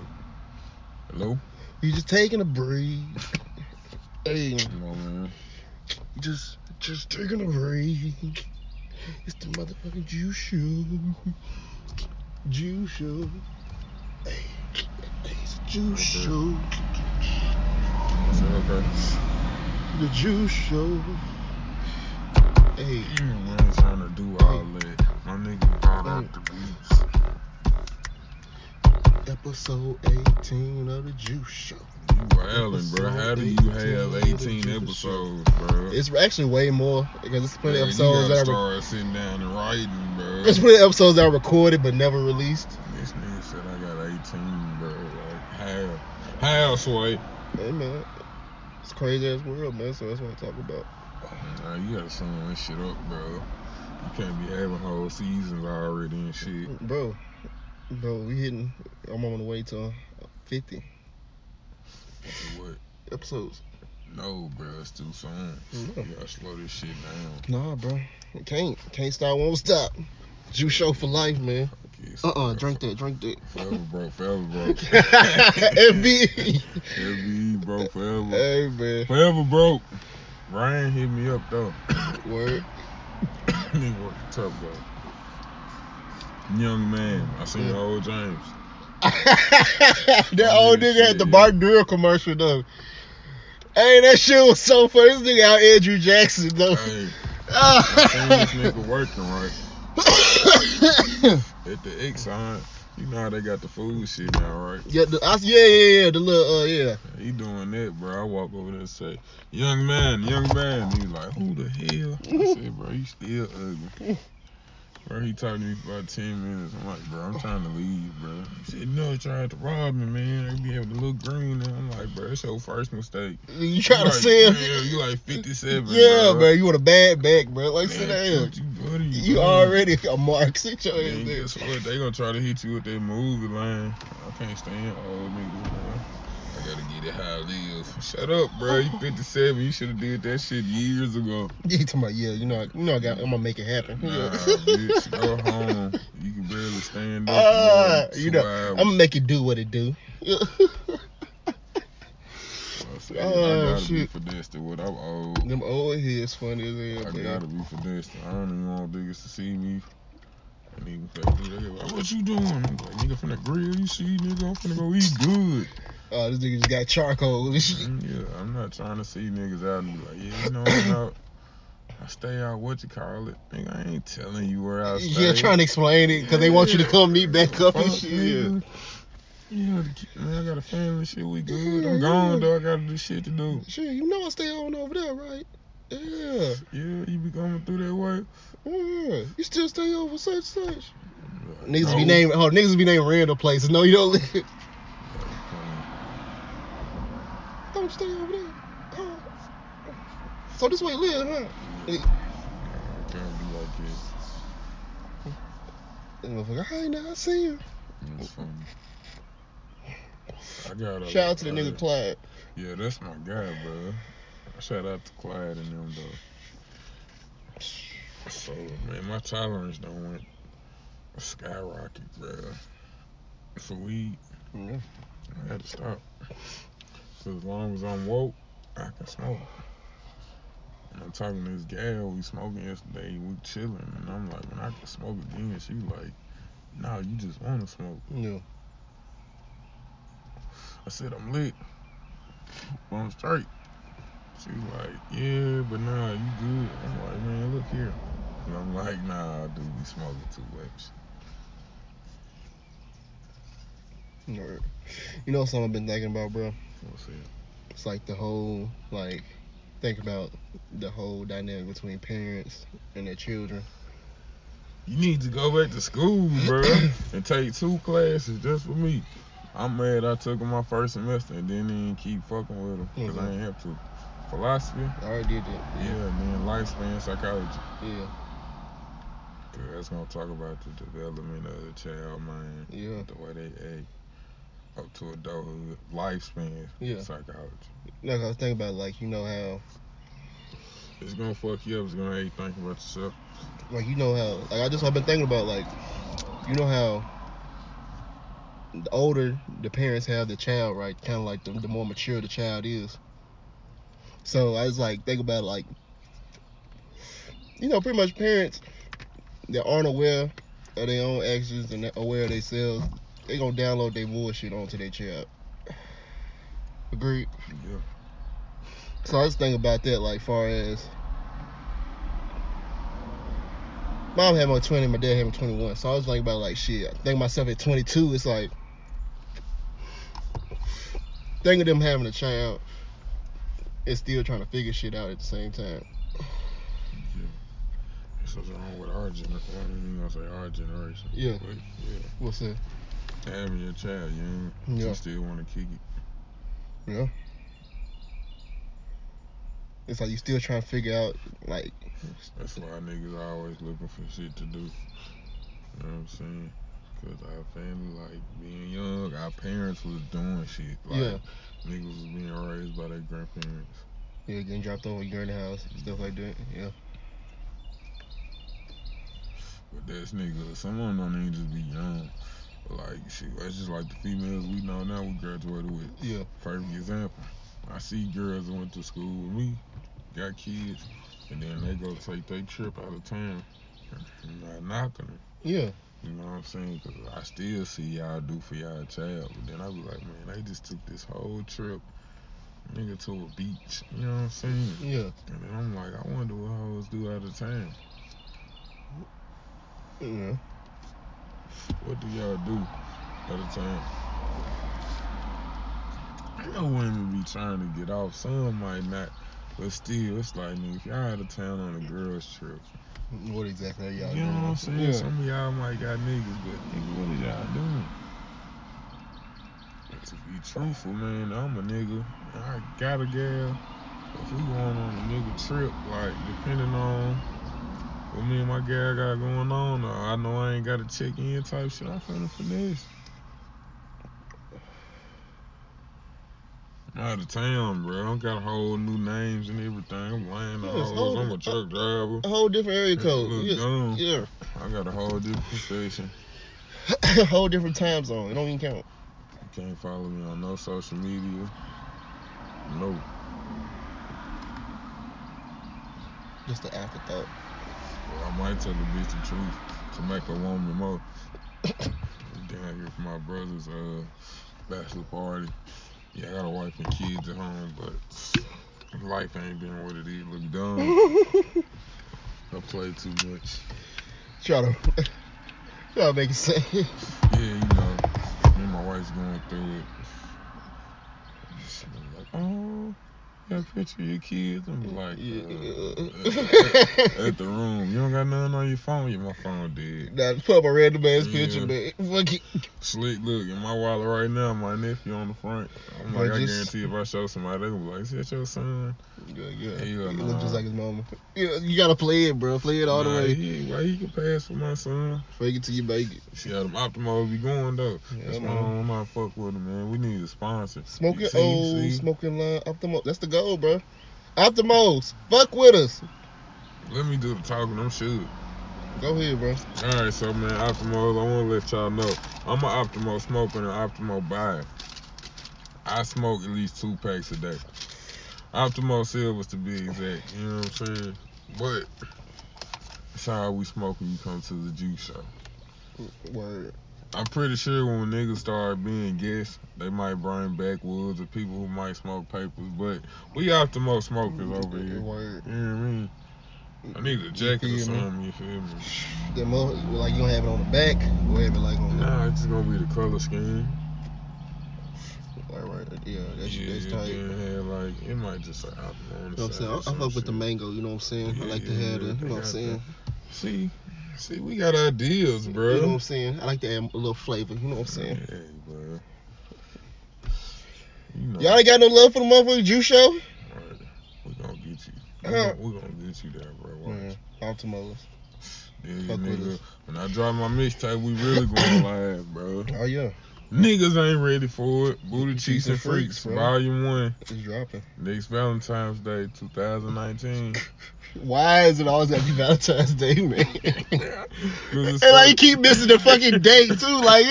Hello? You just taking a breathe. Hey, Come on, man. just just taking a breathe. It's the motherfucking juice show. Juice show. Hey, it's the juice Okay. show. Said, okay. The juice show. Hey, I ain't trying to do all that. My nigga brought up the beats. Episode 18 of the juice show. You wildin', bro. How do you have 18 episodes, bro? It's actually way more because it's plenty of you episodes gotta that are start sitting down and writing, bro. there's plenty of episodes that are recorded but never released. This nigga said I got team, bro. Like how, how, Sway? Hey man, it's crazy ass world, man. So that's what I talk about. Nah, you gotta sum this shit up, bro. You can't be having whole seasons already and shit. Bro, bro, we hitting. I'm on the way to 50 What? episodes. No, bro, it's too soon. Yeah. You gotta slow this shit down. Nah, bro, can't can't stop, won't stop. Juice show for life, man. Yes, Uh uh bro. drink that, drink that. Forever broke, forever broke. FB. FB broke forever. Hey man, Forever broke. Ryan hit me up though. word. Nigga working tough though. Young man, I seen Yeah. old James. that old nigga had the yeah. Bark Grill commercial though. Hey, that shit was so funny. This nigga out Andrew Jackson though. Hey, I seen this nigga working right at the X, Exxon. You know how they got the food shit now, right? yeah, the, I, yeah, yeah, yeah, the little, uh, yeah. He doing that, bro. I walk over there and say, "Young man, young man." He like, "Who the hell?" I said, "Bro, you still ugly." Bro, he talked to me for about ten minutes. I'm like, "Bro, I'm oh. trying to leave, bro." He said, "No, he tried to rob me, man. They be having to look green." And I'm like, "Bro, that's your first mistake." You trying like, to say him? Man, you like 57, Yeah, bro. bro, you want a bad back, bro. Like, sit Man, down. fuck you, buddy. You bro. already a mark. Sit your ass there. guess what? They gonna try to hit you with that movie line. I can't stand old niggas, bro. I gotta get it how it lives. Shut up, bro. You 57. You should have did that shit years ago. You talking about, yeah, you know, you know, I got, I'm gonna make it happen. Nah, Yeah. bitch. Go home. You can barely stand up. Ah, you know. I'm gonna make it do what it do. I, Oh, I gotta shit. be with. I'm old. Them old heads funny as I man. gotta be finessed. I don't even want niggas to see me. And even if they do, they like, what you doing? I'm like, nigga finna grill, you see, nigga, I'm finna go eat good. Oh, this nigga just got charcoal and shit. Mm, yeah, I'm not trying to see niggas out and be like, yeah, you know, I'm out. I stay out, what you call it? Nigga, I ain't telling you where I stay. Yeah, trying to explain it because they want you to come meet back up and shit. Yeah. nigga. Yeah, man, I got a family, shit, we good. I'm gone, though, I gotta do shit to do. Shit, you know I stay on over there, right? Yeah. Yeah, you be coming through that way? Yeah. You still stay over such such. Niggas no. be named oh niggas be named random places. No, you don't live. Stay over there. So this way you live, huh? Can't be like that. That motherfucker, hey now I see you. Funny. I got a Shout out to the uh, nigga Clyde. Yeah, that's my guy, bro. Shout out to Clyde and them though. So man, my tolerance don't went skyrocket, bro. For weed, Yeah. I had to stop. So as long as I'm woke, I can smoke. And I'm talking to this gal we smoking yesterday, we chilling, and I'm like, when I can smoke again, she like, nah, you just wanna smoke. Yeah. I said I'm lit. I'm straight. She like, yeah, but nah, you good. I'm like, man, look here. And I'm like, nah, I do be smoking too much. Word. You know something I've been thinking about, bro? What's it? It's like the whole like think about the whole dynamic between parents and their children. You need to go back to school, bro, and take two classes just for me. I'm mad I took them my first semester and didn't even keep fucking with them because I Mhm. ain't have to. Philosophy, I already did that. yeah, and then lifespan psychology. Yeah. Yeah. 'Cause that's gonna talk about the development of the child, mind. Yeah. The way they act up to adulthood, lifespan Yeah. psychology. Like I was thinking about like, you know how It's gonna fuck you up. It's gonna make you think about yourself. like you know how like I just I've been thinking about like you know how the older the parents have the child, right? Kind of like the, the more mature the child is. So I was like think about like you know pretty much parents that aren't aware of their own actions and aware of themselves, they gonna download their bullshit onto their child. Agreed. Yeah. So I was thinking about that, like, far as mom had me 20, my dad had me 21. So I was thinking about, like, shit. I think myself at 22, it's like, thinking of them having a child and still trying to figure shit out at the same time. Yeah. That's what's wrong with our generation. I gonna say our generation. Yeah. But yeah. What's that? Having your child young, Yeah. you still want to kick it. Yeah. It's like you still trying to figure out like That's why niggas are always looking for shit to do. You know what I'm saying? Cause our family, like being young, our parents was doing shit. Like Yeah. niggas was being raised by their grandparents. yeah, getting dropped off at your the house, and stuff like that. Yeah. But that's niggas. Some of them don't even just be young. Like shit, that's just like the females we know now. We graduated with. Yeah. Perfect example. I see girls that went to school with me, got kids, and then they go take their trip out of town. I'm not knocking them. Yeah. You know what I'm saying? Because I still see y'all do for y'all child. But then I be like, man, they just took this whole trip, nigga, to a beach. You know what I'm saying? Yeah. And then I'm like, I wonder what hoes do out of town. Yeah. What do y'all do out of town? I know women be trying to get off. Some might not. But still, it's like, nigga, if y'all out of town on a girl's trip, What exactly are y'all doing? you know what I'm saying? Yeah. Some of y'all might got niggas, but nigga, are y'all doing? To be truthful, man, I'm a nigga. I got a gal. If we going on a nigga trip, like depending on what me and my gal got going on, or I know I ain't got to check in type shit, I'm finna finesse. I'm out of town, bro. I got a whole new names and everything. I'm laying the Yeah, it's hoes. I'm a truck driver. A whole different area code. Look Yeah. dumb. yeah. I got a whole different profession. a whole different time zone. It don't even count. You can't follow me on no social media. No. Just the afterthought. Well, I might tell the bitch the truth to make her want me more. Down here for my brother's uh bachelor party. Yeah, I got a wife and kids at home, but life ain't been what it is. Look dumb. I play too much. try to try to make it sense. Yeah, you know, me and my wife's going through it. Like, oh, got a picture of your kids? I'm like, Yeah. uh, at, the room. You don't got nothing on your phone? Yeah, my phone dead. Now just put up a random ass Yeah. picture, man. Fuck it. Slick look in my wallet right now, my nephew on the front. I'm like, I guarantee if I show somebody, they gonna be like, is that your son? Yeah, yeah. He look nah. just like his mama. Yeah, you gotta play it, bro. Play it all the way. He, why he can pass for my son? Fake it till you make it. See how them Optimo be going though. Yeah, That's why I man. don't fuck with him, man. We need a sponsor. Smoking old, see? smoking line, Optimo. That's the goal, bro. Optimos, fuck with us. Let me do the talking. I'm sure. Go ahead, bro. All right, so man, Optimos, I want to let y'all know I'm an Optimo smoker and an Optimo buyer. I smoke at least two packs a day. Optimo Silvers to be exact. You know what I'm saying? But it's how we smoke when you come to the juice show. Word. I'm pretty sure when niggas start being guests, they might bring backwoods or people who might smoke papers. But we Optimo smokers over here. Word. You know what I mean? I need a jacket or feel me? something. You feel me? That mo- like you gonna have it on the back, or have it like on the Nah, it's just gonna be the color scheme. Right, right. Yeah, that's yeah, that's tight. You have like it might just Optimo on the know what I'm saying? I, I fuck with the mango. You know what I'm saying? I like to have the. Yeah, You know what I'm saying? See, see, we got ideas, bro. You know what I'm saying? I like to add a little flavor. You know what I'm saying? Hey, bro. You know, Y'all ain't got no love for the motherfucking juice show? right. we gonna get you. We Uh-huh. gonna, get you there, bro. Watch. Man, Optimos. Yeah, nigga. When I drop my mixtape, we really going live, bro. Oh yeah, Niggas ain't ready for it. Booty Cheeks and Freaks, bro. Volume 1, it's dropping. next Valentine's Day, 2019. Why is it always be Valentine's Day, man? And like you keep missing the fucking date too, like.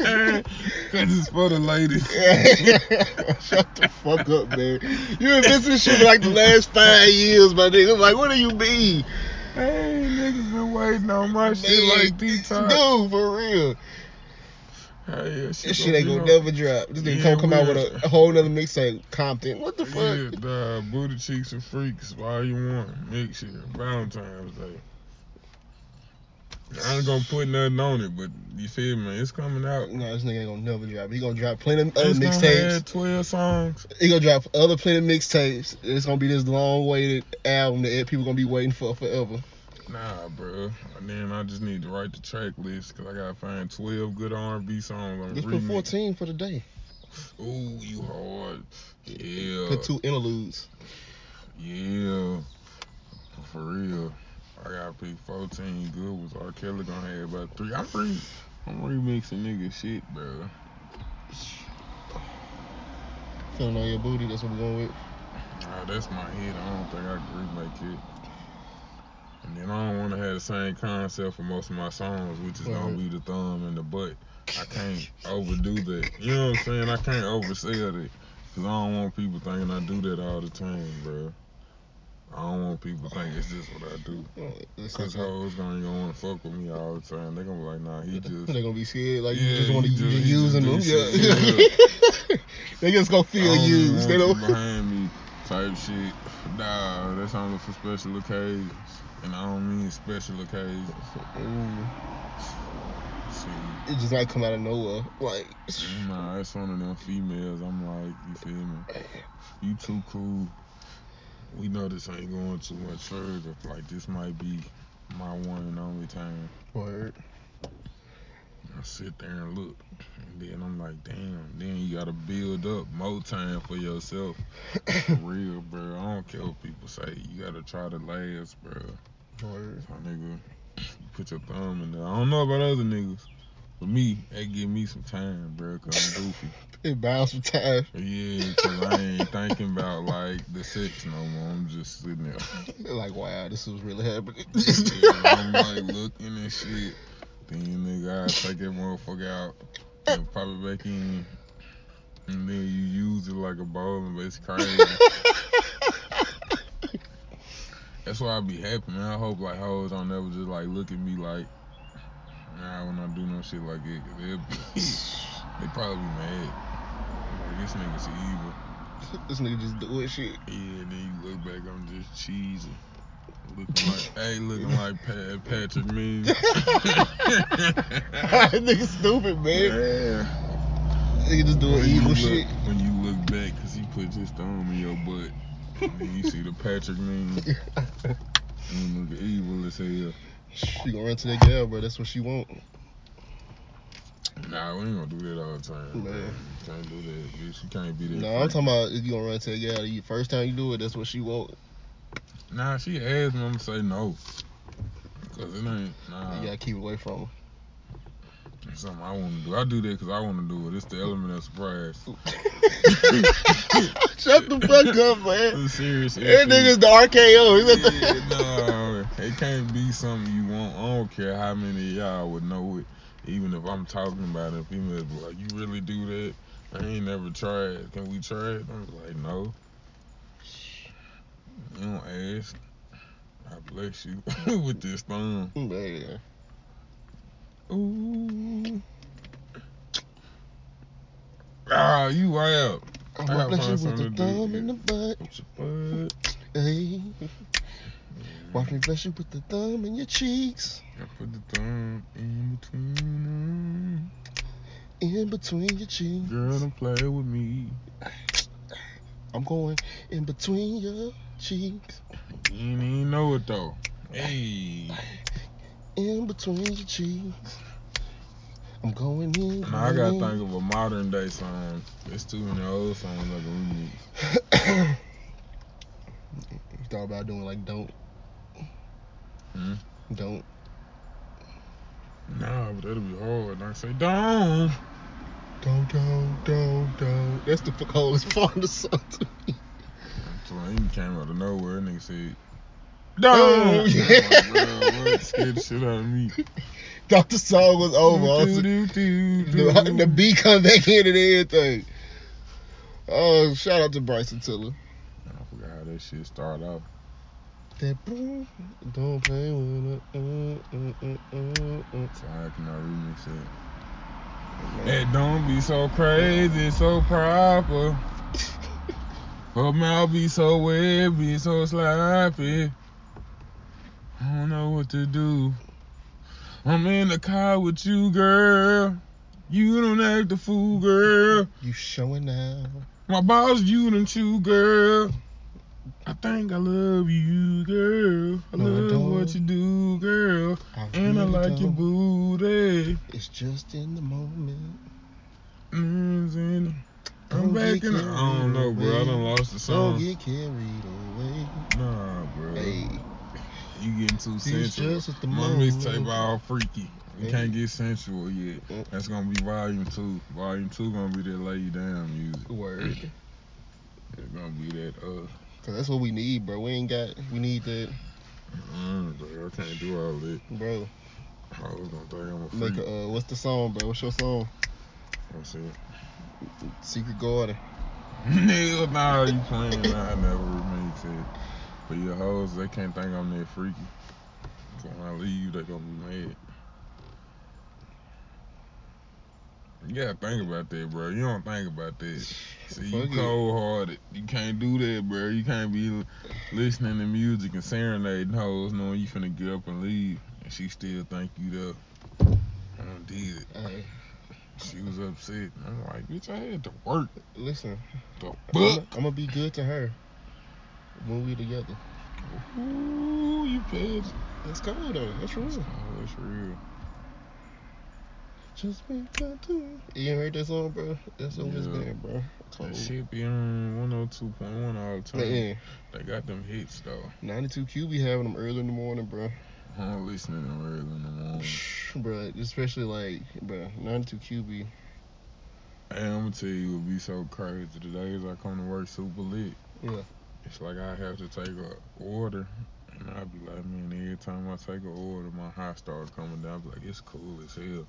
Eh? Cause it's for the ladies. Shut the fuck up, man. You been missing shit for like the last five years, my nigga. I'm like, what do you mean? Hey, niggas been waiting on my shit Man, like detox. Dude, for real. Hey, yeah, This shit ain't gonna never drop. This nigga Yeah, gonna come out with a, a whole nother mixtape, Compton. What the fuck? Yeah, fuck? the uh, Booty Cheeks and Freaks, Volume 1, next year, Valentine's Day. I ain't gonna put nothing on it, but you feel me? It's coming out. No, this nigga ain't gonna never drop. He gonna drop plenty of other It's gonna mixtapes. have 12 songs. He gonna drop other plenty of mixtapes. It's gonna be this long waited album that people gonna be waiting for forever. Nah, bro. And then I just need to write the track list because I gotta find 12 good R&B songs on Just put 14 for the day. Ooh, you hard. Yeah. Put two interludes. Yeah. For real. I gotta pick 14 good ones. R. Kelly gonna have about three. I'm re- I'm remixing nigga shit, bro. Feeling on your booty, that's what we're going with. Nah, that's my hit. I don't think I can remake it. And then I don't want to have the same concept for most of my songs, which is gonna be the thumb and the butt. I can't overdo that. You know what I'm saying? I can't oversell it. Cause I don't want people thinking I do that all the time, bro. I don't want people thinking it's just what I do. Cause hoes gonna, wanna fuck with me all the time. They gonna be like, nah, he just. They're gonna be scared, like Yeah, you just want to he you just- just using them. do Yeah. they just gonna feel used. They don't. behind me type shit. Nah, that's only for special occasions. And I don't mean special occasions. Mm. See, it just might come out of nowhere. Like, mm, nah, that's one of them females. I'm like, you feel me? You too cool. We know this ain't going too much further. Like, this might be my one and only time. word. I sit there and look. And then I'm like, damn. Then you gotta build up more time for yourself. For real, bro. I don't care what people say. You gotta try to last, bro. So, nigga, put your thumb in there. I don't know about other niggas. But me, that give me some time, bro, cause I'm goofy. It bounds for time. Yeah, cause I ain't thinking about like the sex no more. I'm just sitting there. like, wow, this is really happening. Yeah, I'm like looking and shit. Then nigga, I take that motherfucker out and pop it back in. And then you use it like a bowling, but it's crazy. That's why I be happy, man. I hope like hoes don't never just like look at me like, nah, when I do no shit like it. They'll they probably be mad. Like, this nigga's evil. this nigga just doing shit. Yeah, and then you look back, I'm just cheesy. Looking like, hey, looking like Pat, Patrick me. nigga stupid, man. Yeah. Nigga just doing When evil look- shit. When you look back, cause he put his thumb in your butt, you see the Patrick meme. You look evil as hell. She gonna run to that gal, bro. That's what she want. Nah, we ain't gonna do that all the time. Man. Man. Can't do that, bitch. You can't be that. No, I'm talking about if you gonna run to that gal. You first time you do it, that's what she want. Nah, she asked me, I'm gonna say no. Cause it ain't, nah. You gotta keep away from her. Something I wanna do. I do that cause I wanna do it. It's the element of surprise. Shut the fuck up, man. It's serious. That nigga's the RKO. Yeah, no, it can't be something you want. I don't care how many of y'all would know it. Even if I'm talking about it, females be like, "You really do that? I ain't never tried. Can we try it?" I'm like, "No." You don't ask. I bless you with this thumb. Man. Ooh. Ah, you wild. I'm I gotta bless you find with the something to do, thumb in the butt. Butt. Hey. Watch me bless you with the thumb in your cheeks. I put the thumb in between them. In between your cheeks. Girl, don't play with me. I'm going in between your cheeks. You didn't even know it though. Hey. In between your cheeks. I'm going in. Now I gotta think of a modern day song. It's too many old songs like a remix. you thought about doing like don't. Hmm? Don't. Nah, but that'll be hard. I say, don't. Don't, don't, don't, don't. That's the coldest part of the song to me. So he came out of nowhere. and Nigga said, Don't. don't. I'm like, bro, what? Scared the shit out of me. Thought the song was over. I was- Do, do, do, the, the beat come back in and everything. Oh, shout out to Bryson Tiller. I forgot how that shit started off. That boom, don't play with it. Uh, uh, uh, uh, uh. So how can remix it? It don't be so crazy, so proper. Her mouth be so wet, be so sloppy. I don't know what to do. I'm in the car with you, girl. You don't act the fool, girl. You showing now. My boss, you chew, girl. I think I love you, girl. I No, love don't. what you do, girl. I And I like your don't. booty. It's just in the moment. Mm, I'm Don't back in. The, I don't know, bro. I done lost the song. Don't get carried away. Nah, bro. Hey, You getting too it's sensual. just at the My moment. mixtape all freaky. We Hey. can't get sensual yet. Mm. That's gonna be volume two. Volume two gonna be that lay you down music. Word. It's gonna be that uh. Cause that's what we need, bro. We ain't got. We need that, Mm, bro, I can't do all that. bro. I was gonna think I'm a Make a. Uh, what's the song, bro? What's your song? Let's see. Secret Garden. Hell nah, you playing? I never remix it. But your hoes, they can't think I'm that freaky. So when I leave, they gonna be mad. You gotta think about that, bro. You don't think about that. See, you cold hearted. You can't do that, bro. You can't be listening to music and serenading hoes knowing you finna get up and leave. And she still think you there. I done did it. Hey, She was upset. I'm like, bitch, I had to work. listen. The I'm gonna be good to her when we together. Ooh, you bitch. That's cold though. That's real. Oh, that's real. Just be good to. You ain't heard that song, bro? That's always Yeah. been, bro. Cold. That shit be on 102.1 all the time. Man, They got them hits though. 92 Q be having them early in the morning, bro. I'm listening to them early in the morning. bro, especially like, bro, 92 Q be. Hey, I'm gonna tell you what be so crazy. The days I come to work super lit. Yeah. It's like I have to take a order. And I be like, man, every time I take an order, my high start coming down. I be like, it's cool as hell.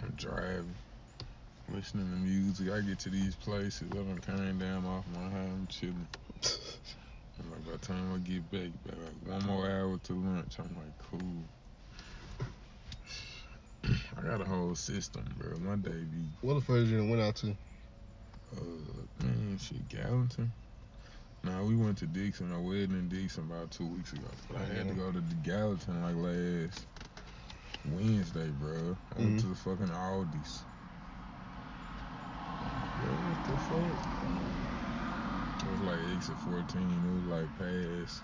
I'm driving, listening to music. I get to these places, I done came down off my high, I'm chilling. And like by the time I get back, like one more hour to lunch, I'm like, cool. I got a whole system, bro. My day be, What the first you went out to? uh, man, shit, Gallatin. Nah, we went to Dixon, a wedding in Dixon about two weeks ago. But I had to go to the Gallatin like last Wednesday, bro. I went Mhm. to the fucking Aldi's. What the fuck? It was like exit 14. It was like past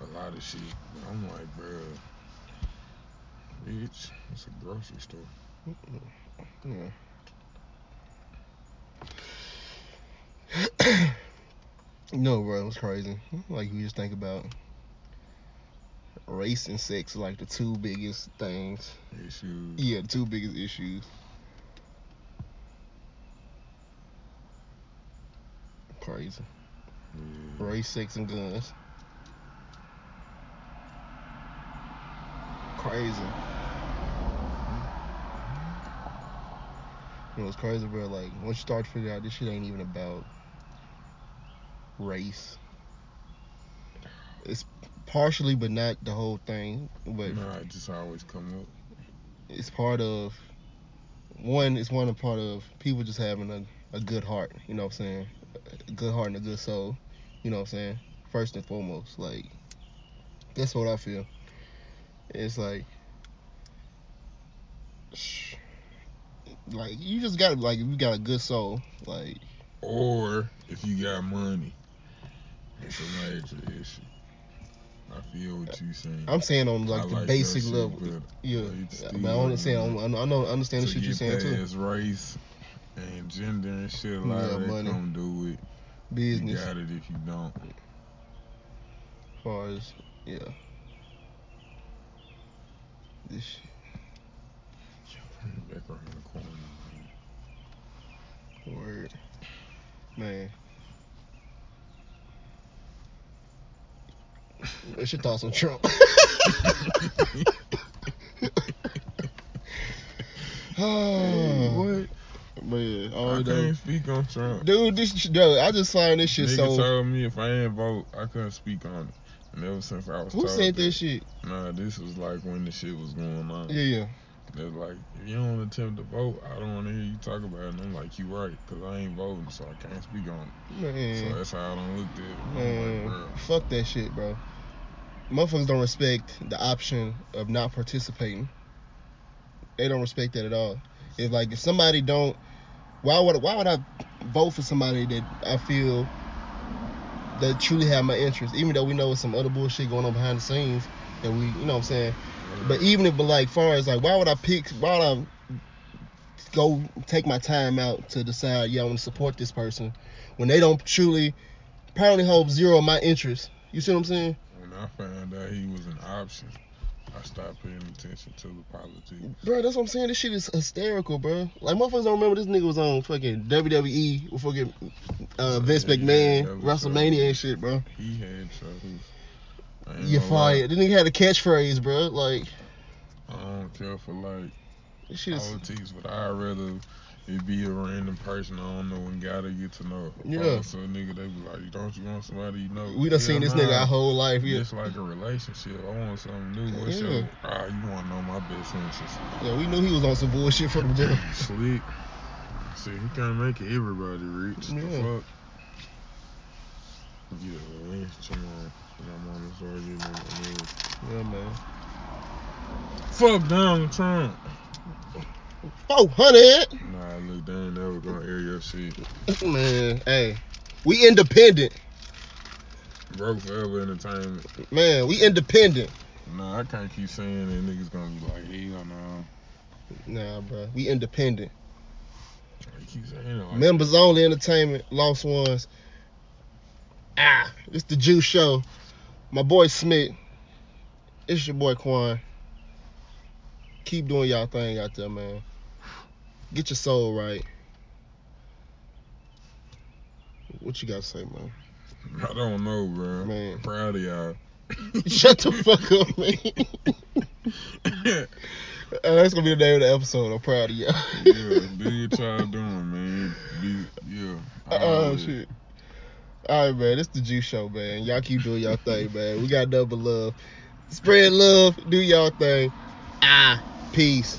a lot of shit. But I'm like, bro, bitch, it's a grocery store. Yeah. no, bro, it was crazy. Like you just think about race and sex, like the two biggest things. Issues. Yeah, the two biggest issues. Crazy. Yeah. Race, sex, and guns. Crazy. You know, it's crazy, bro. Like, once you start to figure out this shit ain't even about race. It's partially, but not the whole thing. But Nah, it just always come up. it's part of one. It's one a part of people just having a, a good heart. You know what I'm saying? A good heart and a good soul. You know what I'm saying? First and foremost, like that's what I feel. It's like, sh- like you just got like if you got a good soul, like Or if you got money, it's a major issue. I feel what you're saying. I'm saying on like I the like basic shit level. Yeah, but I understand. I I know. I understand the shit you're saying too. past race and gender and shit, a lot Yeah, of that money. come do you Business, got it if you don't. as far as yeah. This shit. Back around the corner, man. Word. Man. What's should thoughts on Trump? Hey, what? Man, I oh, can't speak on Trump. Dude, this dude, I just find this shit Nigga so. told me if I didn't vote, I couldn't speak on it. And ever since I was Who said that, this shit? Nah, this was like when the shit was going on. Yeah, yeah. They're like, if you don't attempt to vote, I don't want to hear you talk about it. And I'm like, you right, because I ain't voting, so I can't speak on it. Man, So that's how I don't look at it. Man, like, fuck that shit, bro. Motherfuckers don't respect the option of not participating. They don't respect that at all. If like if somebody don't, why would why would I vote for somebody that I feel that truly have my interest. Even though we know some other bullshit going on behind the scenes that we, you know what I'm saying. But even if, but like, far as like, why would I pick? Why would I go take my time out to decide? Yeah, I want to support this person when they don't truly, apparently hold zero of my interest. You see what I'm saying? I found out he was an option, I stopped paying attention to the politics. Bro, that's what I'm saying. This shit is hysterical, bro. Like motherfuckers don't remember this nigga was on fucking WWE with fucking uh, Vince Yeah, McMahon, WrestleMania trouble. and shit, bro. He had troubles. You fired. Then he had a catchphrase, bro. Like I don't care for like this shit is. politics, but I'd rather it be a random person I don't know and gotta get to know. Yeah. So a nigga, they be like, don't you want somebody you know? We done seen this nigga our whole life. Yeah, It's like a relationship. I want something new. What's Yeah. your, ah, you want to know my best interest. yeah. We knew he was on some bullshit from the jump. Slick. See, he can't make everybody rich. The fuck? Yeah, man. Come on. My mama started getting on my nerves. Yeah, man. Fuck Donald Trump. Four hundred. Nah, look, they ain't never gonna air your shit. Man, hey, we independent. Broke Forever Entertainment. Man, we independent. Nah, I can't keep saying that niggas gonna be like, hell no. Nah, bro, we independent. Keep saying like Members only entertainment, lost ones. Ah, it's the Juice Show. My boy Smith. It's your boy Quan. Keep doing y'all thing out there, man. Get your soul right. What you got to say, man? I don't know, bro. Man. Proud of y'all. Shut the fuck up, man. Uh, that's gonna be the name of the episode. I'm proud of y'all. yeah, do what y'all doing, man. Be, yeah. Oh shit. All right, man. This the Juice Show, man. Y'all keep doing y'all thing, man. We got double love. Spread love. Do y'all thing. Ah, peace.